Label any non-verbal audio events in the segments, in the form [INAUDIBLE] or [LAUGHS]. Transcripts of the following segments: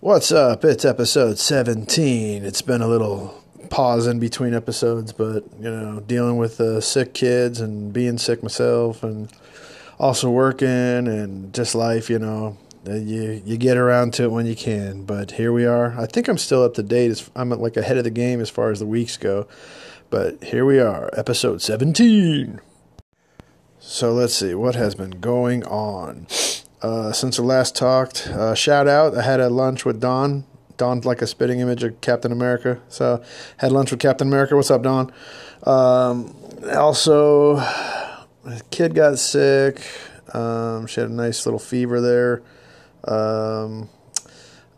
What's up? It's episode 17. It's been a little pause in between episodes, but, you know, dealing with uh, sick kids and being sick myself and also working and just life, you know. Uh, You you get around to it when you can, but here we are. I think I'm still up to date. I'm like ahead of the game as far as the weeks go, but here we are, episode 17. So let's see what has been going on uh, since we last talked. Uh, shout out! I had a lunch with Don. Don's like a spitting image of Captain America. So had lunch with Captain America. What's up, Don? Um, also, kid got sick. Um, she had a nice little fever there. Um,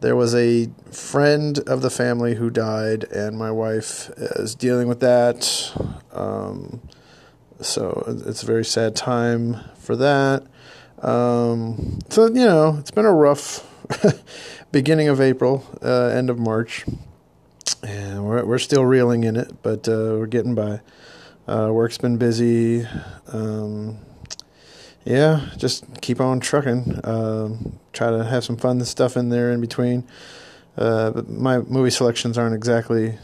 there was a friend of the family who died, and my wife is dealing with that. Um, so it's a very sad time for that. Um, so you know, it's been a rough [LAUGHS] beginning of April, uh, end of March, and we're we're still reeling in it, but uh, we're getting by. Uh, work's been busy. Um, yeah, just keep on trucking. Um, try to have some fun stuff in there in between. Uh, but my movie selections aren't exactly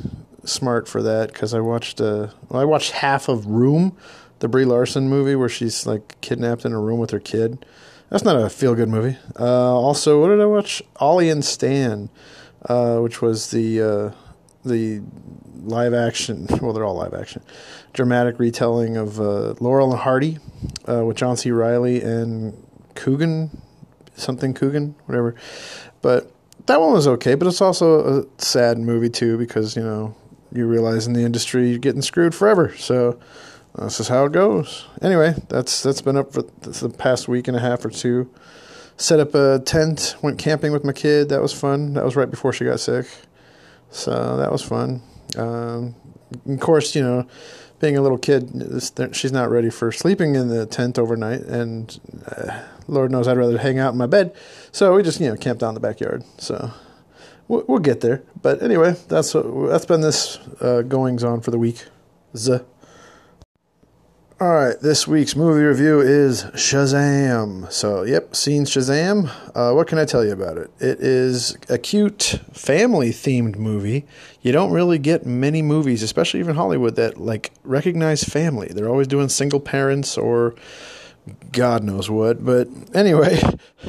smart for that because I watched uh, well, I watched half of Room, the Brie Larson movie where she's like kidnapped in a room with her kid. That's not a feel good movie. Uh, also, what did I watch? Ollie and Stan, uh, which was the uh, the live action. [LAUGHS] Well, they're all live action, dramatic retelling of uh, Laurel and Hardy uh, with John C. Reilly and Coogan, something Coogan, whatever. But that one was okay, but it's also a sad movie too because you know you realize in the industry you're getting screwed forever. So this is how it goes. Anyway, that's that's been up for the past week and a half or two. Set up a tent, went camping with my kid. That was fun. That was right before she got sick, so that was fun. Um, of course, you know, being a little kid, she's not ready for sleeping in the tent overnight, and uh, Lord knows I'd rather hang out in my bed. So we just you know camped out in the backyard. So we'll, we'll get there. But anyway, that's what, that's been this uh, goings on for the week. Z. All right, this week's movie review is Shazam. So, yep, seen Shazam. Uh, what can I tell you about it? It is a cute family themed movie. You don't really get many movies, especially even Hollywood, that like recognize family. They're always doing single parents or God knows what. But anyway, [LAUGHS]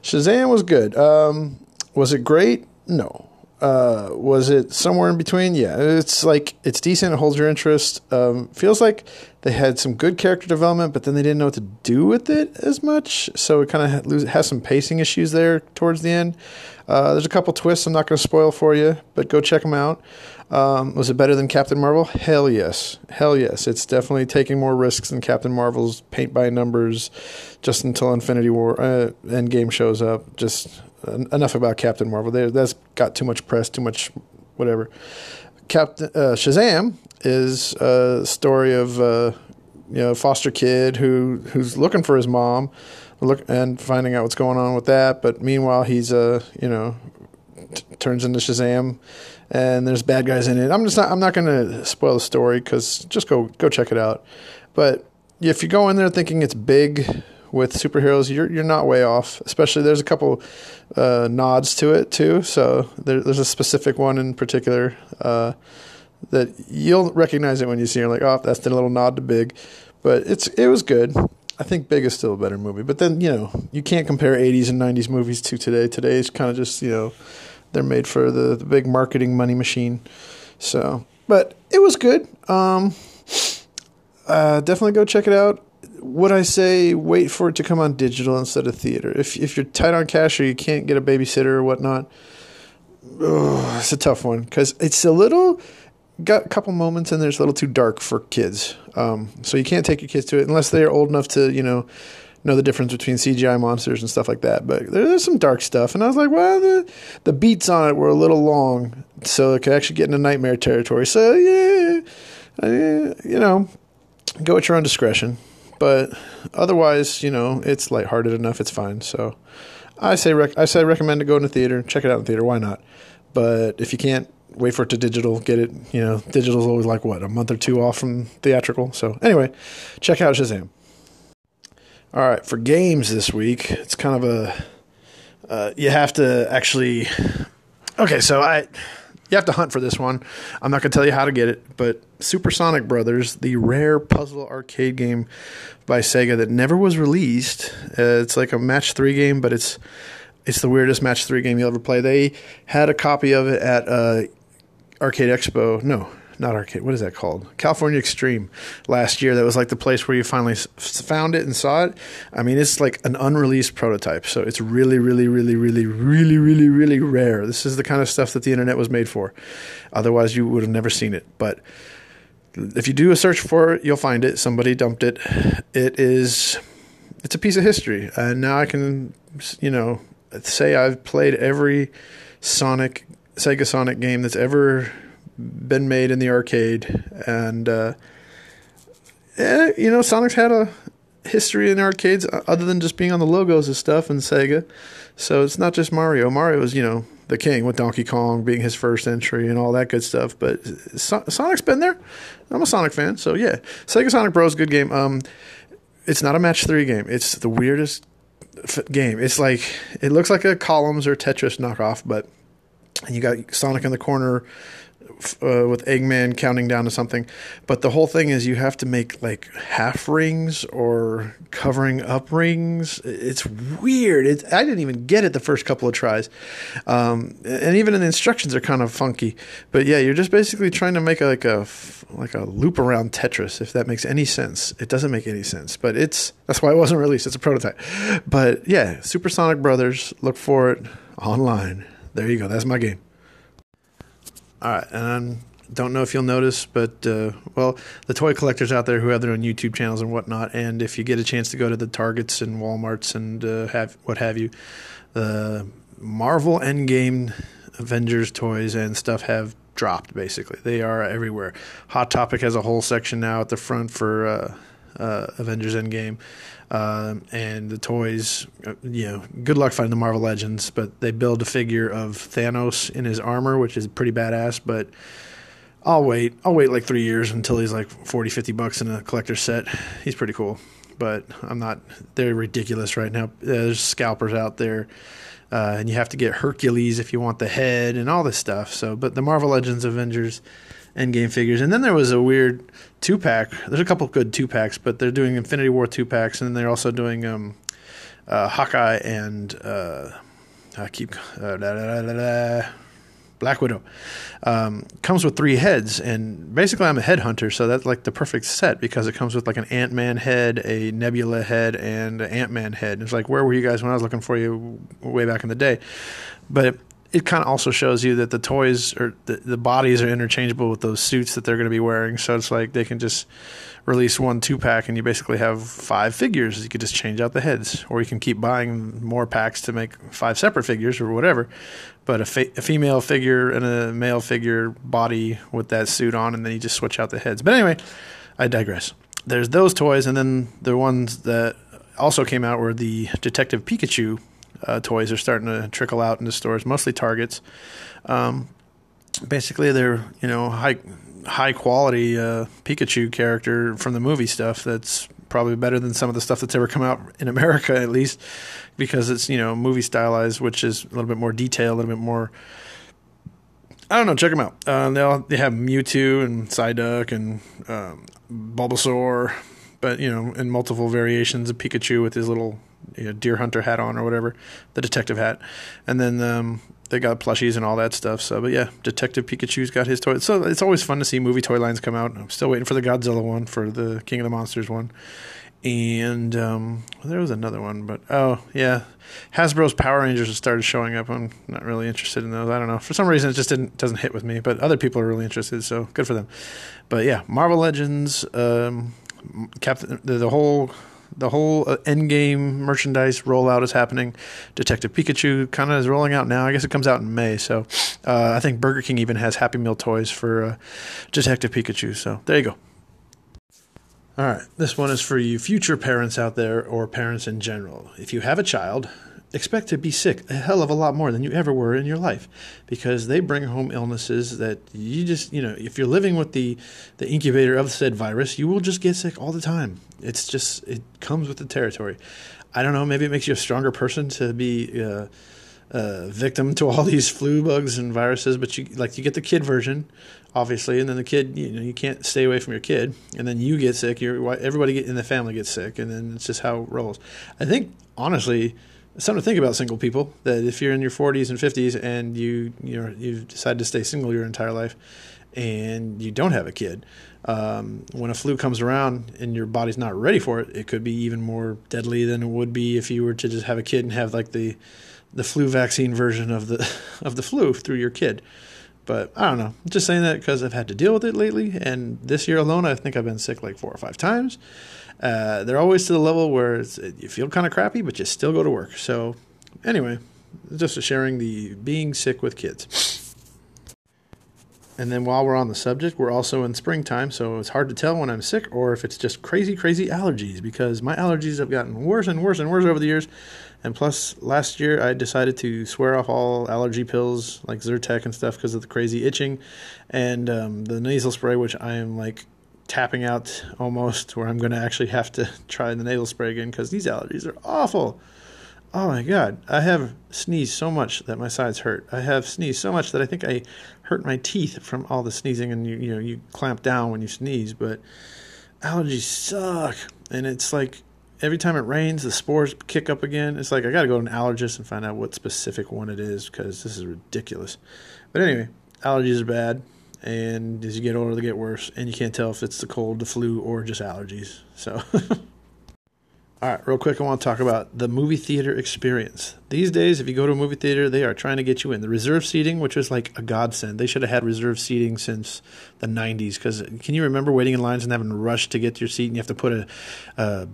Shazam was good. Um, was it great? No. Uh, was it somewhere in between? Yeah, it's like it's decent. It holds your interest. Um, feels like they had some good character development, but then they didn't know what to do with it as much. So it kind of has some pacing issues there towards the end. Uh, there's a couple twists I'm not going to spoil for you, but go check them out. Um, was it better than Captain Marvel? Hell yes. Hell yes. It's definitely taking more risks than Captain Marvel's paint by numbers just until Infinity War uh, Endgame shows up. Just en- enough about Captain Marvel. There, that's got too much press, too much whatever. Captain uh, Shazam is a story of uh, you know foster kid who who's looking for his mom, look and finding out what's going on with that. But meanwhile, he's uh you know t- turns into Shazam, and there's bad guys in it. I'm just not I'm not going to spoil the story because just go go check it out. But if you go in there thinking it's big with superheroes, you're you're not way off. Especially there's a couple uh, nods to it too. So there, there's a specific one in particular uh, that you'll recognize it when you see it. Like, oh, that's the little nod to Big. But it's it was good. I think Big is still a better movie. But then you know you can't compare 80s and 90s movies to today. Today's kind of just you know they're made for the, the big marketing money machine. So, but it was good. Um, uh, definitely go check it out. Would I say wait for it to come on digital instead of theater? If if you're tight on cash or you can't get a babysitter or whatnot, oh, it's a tough one because it's a little got a couple moments and there's a little too dark for kids. Um, so you can't take your kids to it unless they are old enough to you know know the difference between CGI monsters and stuff like that. But there, there's some dark stuff, and I was like, well, the the beats on it were a little long, so it could actually get into nightmare territory. So yeah, you know, go at your own discretion. But otherwise, you know, it's lighthearted enough. It's fine. So I say rec- I say recommend to go in the theater. Check it out in the theater. Why not? But if you can't wait for it to digital, get it. You know, digital is always like what a month or two off from theatrical. So anyway, check out Shazam. All right, for games this week, it's kind of a uh, you have to actually. Okay, so I you have to hunt for this one. I'm not going to tell you how to get it, but Supersonic Brothers, the rare puzzle arcade game by Sega that never was released. Uh, it's like a match three game, but it's it's the weirdest match three game you'll ever play. They had a copy of it at uh, Arcade Expo. No, not arcade. What is that called? California Extreme last year. That was like the place where you finally found it and saw it. I mean, it's like an unreleased prototype, so it's really, really, really, really, really, really, really rare. This is the kind of stuff that the internet was made for. Otherwise, you would have never seen it. But if you do a search for it, you'll find it. Somebody dumped it. It is. It's a piece of history, and now I can, you know, say I've played every Sonic Sega Sonic game that's ever been made in the arcade, and uh, eh, you know, Sonic's had a history in arcades uh, other than just being on the logos and stuff and Sega. So it's not just Mario. Mario is, you know, the king with Donkey Kong being his first entry and all that good stuff. But so- Sonic's been there. I'm a Sonic fan, so yeah. Sega Sonic Bros. Good game. Um, it's not a match three game. It's the weirdest f- game. It's like it looks like a Columns or Tetris knockoff, but you got Sonic in the corner uh, with Eggman counting down to something. But the whole thing is you have to make like half rings or covering up rings. It's weird. It, I didn't even get it the first couple of tries, um, and even the instructions are kind of funky. But yeah, you're just basically trying to make a, like a like a loop around Tetris. If that makes any sense, it doesn't make any sense. But it's that's why it wasn't released. It's a prototype. But yeah, Supersonic Brothers. Look for it online. There you go. That's my game. All right, and I don't know if you'll notice, but uh, well, the toy collectors out there who have their own YouTube channels and whatnot, and if you get a chance to go to the Targets and WalMarts and uh, have what have you, the Marvel Endgame Avengers toys and stuff have dropped. Basically, they are everywhere. Hot Topic has a whole section now at the front for uh, uh Avengers Endgame. Um, and the toys, uh, you know, good luck finding the Marvel Legends, but they build a figure of Thanos in his armor, which is pretty badass. But I'll wait. I'll wait like three years until he's like 40, 50 bucks in a collector's set. He's pretty cool, but I'm not. They're ridiculous right now. There's scalpers out there. Uh, and you have to get Hercules if you want the head and all this stuff. So, but the Marvel Legends Avengers Endgame figures. And then there was a weird two pack. There's a couple good two packs, but they're doing Infinity War two packs, and they're also doing um, uh, Hawkeye and uh, I keep uh, da, da, da, Black Widow. Um, comes with three heads, and basically I'm a headhunter, so that's like the perfect set because it comes with like an Ant Man head, a Nebula head, and an Ant Man head. It's like where were you guys when I was looking for you way back in the day? But it kind of also shows you that the toys or the, the bodies are interchangeable with those suits that they're going to be wearing. So it's like they can just release one two pack and you basically have five figures. You could just change out the heads, or you can keep buying more packs to make five separate figures or whatever. But a, a female figure and a male figure body with that suit on, and then you just switch out the heads. But anyway, I digress. There's those toys, and then the ones that also came out were the Detective Pikachu uh, toys are starting to trickle out into stores, mostly Targets. Um, basically, they're you know high high quality uh, Pikachu character from the movie stuff. That's probably better than some of the stuff that's ever come out in America, at least because it's you know movie stylized, which is a little bit more detail, a little bit more. I don't know. Check them out. Uh, they all, they have Mewtwo and Psyduck and um, Bulbasaur, but you know, in multiple variations of Pikachu with his little you know, deer hunter hat on or whatever, the detective hat, and then um, they got plushies and all that stuff. So, but yeah, Detective Pikachu's got his toy. So it's always fun to see movie toy lines come out. I'm still waiting for the Godzilla one, for the King of the Monsters one, and um, there was another one, but oh yeah, Hasbro's Power Rangers started showing up. I'm not really interested in those. I don't know for some reason it just didn't doesn't hit with me, but other people are really interested, so good for them. But yeah, Marvel Legends, um, Captain, the, the whole the whole uh, Endgame merchandise rollout is happening. Detective Pikachu kind of is rolling out now. I guess it comes out in May. So uh, I think Burger King even has Happy Meal toys for uh, Detective Pikachu. So there you go. All right, this one is for you future parents out there or parents in general. If you have a child, expect to be sick a hell of a lot more than you ever were in your life because they bring home illnesses that you just you know if you're living with the the incubator of said virus you will just get sick all the time it's just it comes with the territory i don't know maybe it makes you a stronger person to be uh, uh, victim to all [LAUGHS] these flu bugs and viruses. But you like you get the kid version, obviously, and then the kid you know you can't stay away from your kid, and then you get sick. You're everybody in the family gets sick, and then it's just how it rolls. I think honestly. Something to think about single people that if you're in your 40s and 50s and you you know you've decided to stay single your entire life and you don't have a kid um, when a flu comes around and your body's not ready for it, it could be even more deadly than it would be if you were to just have a kid and have like the the flu vaccine version of the [LAUGHS] of the flu through your kid. But I don't know. Just saying that because I've had to deal with it lately, and this year alone, I think I've been sick like four or five times. Uh, they're always to the level where you feel kind of crappy, but you still go to work. So, anyway, just sharing the being sick with kids. And then while we're on the subject, we're also in springtime, so it's hard to tell when I'm sick or if it's just crazy, crazy allergies because my allergies have gotten worse and worse and worse over the years. And plus, last year I decided to swear off all allergy pills like Zyrtec and stuff because of the crazy itching and um, the nasal spray, which I am like tapping out almost, where I'm going to actually have to try the nasal spray again because these allergies are awful. Oh my god, I have sneezed so much that my sides hurt. I have sneezed so much that I think I hurt my teeth from all the sneezing and you you know, you clamp down when you sneeze, but allergies suck. And it's like every time it rains, the spores kick up again. It's like I got to go to an allergist and find out what specific one it is because this is ridiculous. But anyway, allergies are bad, and as you get older, they get worse, and you can't tell if it's the cold, the flu, or just allergies. So. [LAUGHS] All right, real quick, I want to talk about the movie theater experience. These days, if you go to a movie theater, they are trying to get you in. The reserve seating, which is like a godsend, they should have had reserve seating since the 90s. Because can you remember waiting in lines and having to rush to get to your seat, and you have to put a, a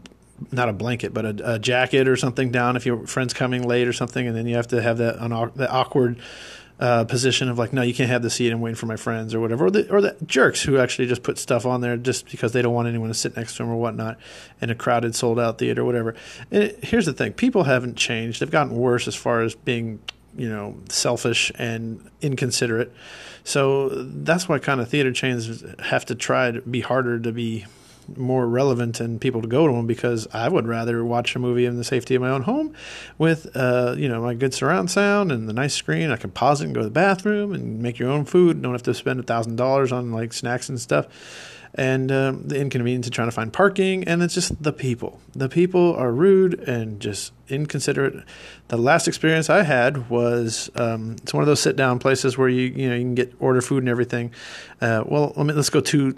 not a blanket, but a, a, jacket or something down if your friend's coming late or something, and then you have to have that, un- that awkward uh, position of like, no, you can't have the seat. I'm waiting for my friends or whatever, or the or the jerks who actually just put stuff on there just because they don't want anyone to sit next to them or whatnot in a crowded, sold out theater, or whatever. And it, here's the thing: people haven't changed. They've gotten worse as far as being, you know, selfish and inconsiderate. So that's why kind of theater chains have to try to be harder to be more relevant and people to go to them because I would rather watch a movie in the safety of my own home with uh, you know my good surround sound and the nice screen. I can pause it and go to the bathroom and make your own food. Don't have to spend a thousand dollars on like snacks and stuff. And um, the inconvenience of trying to find parking, and it's just the people. The people are rude and just inconsiderate. The last experience I had was um, it's one of those sit down places where you you know you can get order food and everything. Uh, well, let me let's go to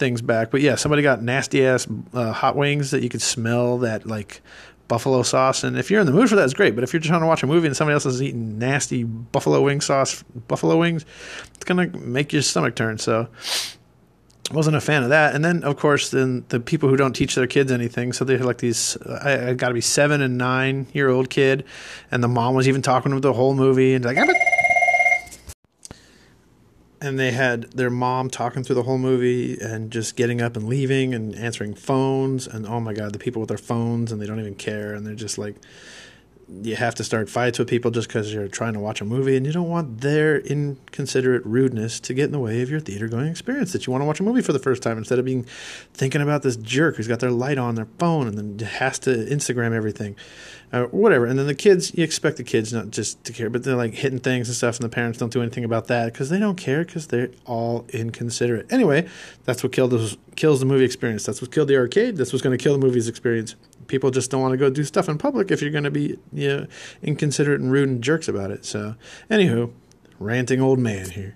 things back. But yeah, somebody got nasty ass uh, hot wings that you could smell that like buffalo sauce. And if you're in the mood for that, it's great. But if you're just trying to watch a movie and somebody else is eating nasty buffalo wing sauce, buffalo wings, it's gonna make your stomach turn. So wasn't a fan of that. And then, of course, then the people who don't teach their kids anything. So they're like these, I, I got to be seven and nine year old kid, and the mom was even talking to the whole movie and like, and they had their mom talking through the whole movie and just getting up and leaving and answering phones. And oh my god the people with their phones and they don't even care. And they're just like you have to start fights with people just because you're trying to watch a movie and you don't want their inconsiderate rudeness to get in the way of your theater going experience that you want to watch a movie for the first time instead of being thinking about this jerk who's got their light on their phone and then has to instagram everything or whatever. And then the kids, you expect the kids not just to care, but they're like hitting things and stuff, and the parents don't do anything about that because they don't care because they're all inconsiderate. Anyway, that's what killed those, kills the movie experience. That's what killed the arcade. That's what's going to kill the movie's experience. People just don't want to go do stuff in public if you're going to be you know, inconsiderate and rude and jerks about it. So, anywho, ranting old man here.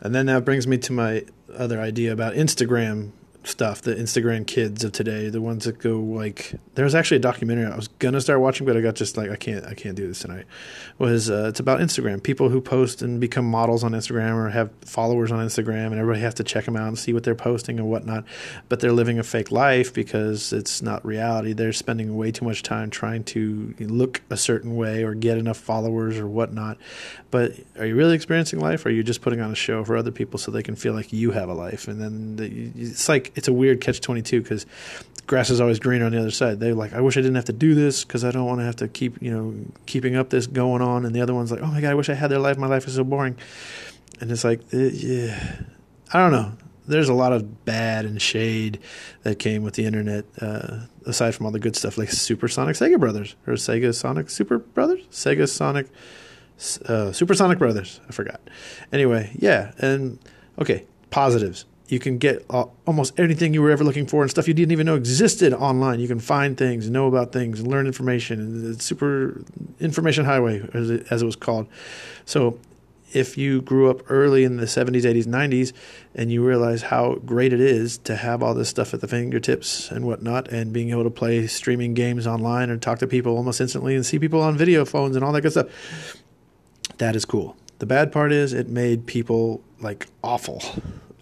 And then that brings me to my other idea about Instagram stuff, the Instagram kids of today, the ones that go like. There was actually a documentary I was gonna start watching, but I got just like I can't, I can't do this tonight. Was uh, it's about Instagram, people who post and become models on Instagram or have followers on Instagram, and everybody has to check them out and see what they're posting and whatnot. But they're living a fake life because it's not reality. They're spending way too much time trying to look a certain way or get enough followers or whatnot. But are you really experiencing life, or are you just putting on a show for other people so they can feel like you have a life? And then the, it's like it's a weird catch twenty two because grass is always greener on the other side. They're like, I wish I didn't have to do this because I don't want to have to keep you know keeping up this going on. And the other one's like, oh my god, I wish I had their life. My life is so boring. And it's like, uh, yeah, I don't know. there's a lot of bad and shade that came with the internet. Uh, aside from all the good stuff like Super Sonic Sega Brothers or Sega Sonic Super Brothers, Sega Sonic uh, Supersonic Brothers. I forgot. Anyway, yeah, and okay, positives. You can get uh, almost anything you were ever looking for and stuff you didn't even know existed online. You can find things, know about things, learn information. It's super information highway, as it, as it was called. So if you grew up early in the 70s, 80s, 90s, and you realize how great it is to have all this stuff at the fingertips and whatnot, and being able to play streaming games online and talk to people almost instantly and see people on video phones and all that good stuff, that is cool. The bad part is it made people like awful,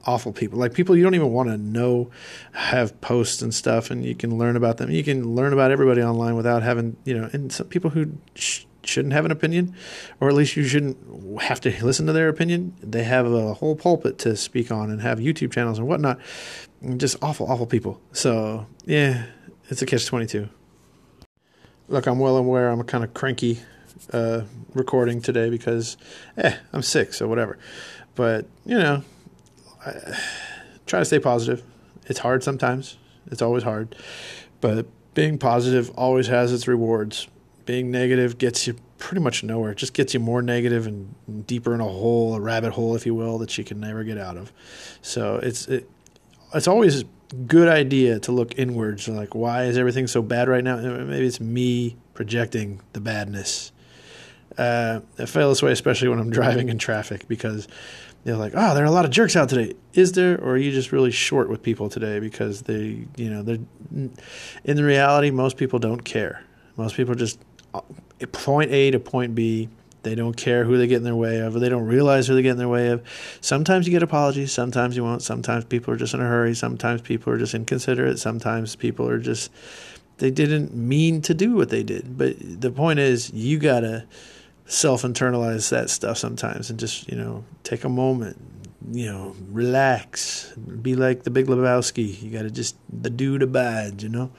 awful people. Like people you don't even want to know have posts and stuff, and you can learn about them. You can learn about everybody online without having, you know, and some people who sh- shouldn't have an opinion, or at least you shouldn't have to listen to their opinion. They have a whole pulpit to speak on and have YouTube channels and whatnot. Just awful, awful people. So, yeah, it's a catch 22. Look, I'm well aware I'm a kind of cranky uh, recording today because, eh, I'm sick, so whatever. But, you know, I, try to stay positive. It's hard sometimes, it's always hard. But being positive always has its rewards being negative gets you pretty much nowhere. It just gets you more negative and deeper in a hole, a rabbit hole, if you will, that you can never get out of. So it's it, it's always a good idea to look inwards. Like, why is everything so bad right now? Maybe it's me projecting the badness. Uh, I feel this way, especially when I'm [LAUGHS] driving in traffic, because they're like, "Oh, there are a lot of jerks out today." Is there, or are you just really short with people today because they, you know, they're in the reality, most people don't care. Most people just uh, point A to point B. They don't care who they get in their way of, or they don't realize who they get in their way of. Sometimes you get apologies, sometimes you won't. Sometimes people are just in a hurry. Sometimes people are just inconsiderate. Sometimes people are just, they didn't mean to do what they did. But the point is, you got to self internalize that stuff sometimes and just, you know, take a moment, you know, relax, be like the big Lebowski. You got to just, do the dude abides, you know?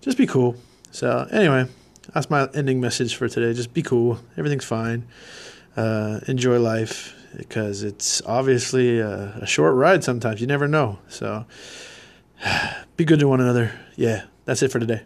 Just be cool. So, anyway that's my ending message for today. Just be cool. Everything's fine. Uh, enjoy life because it's obviously a, a short ride sometimes. You never know. So [SIGHS] be good to one another. Yeah, that's it for today.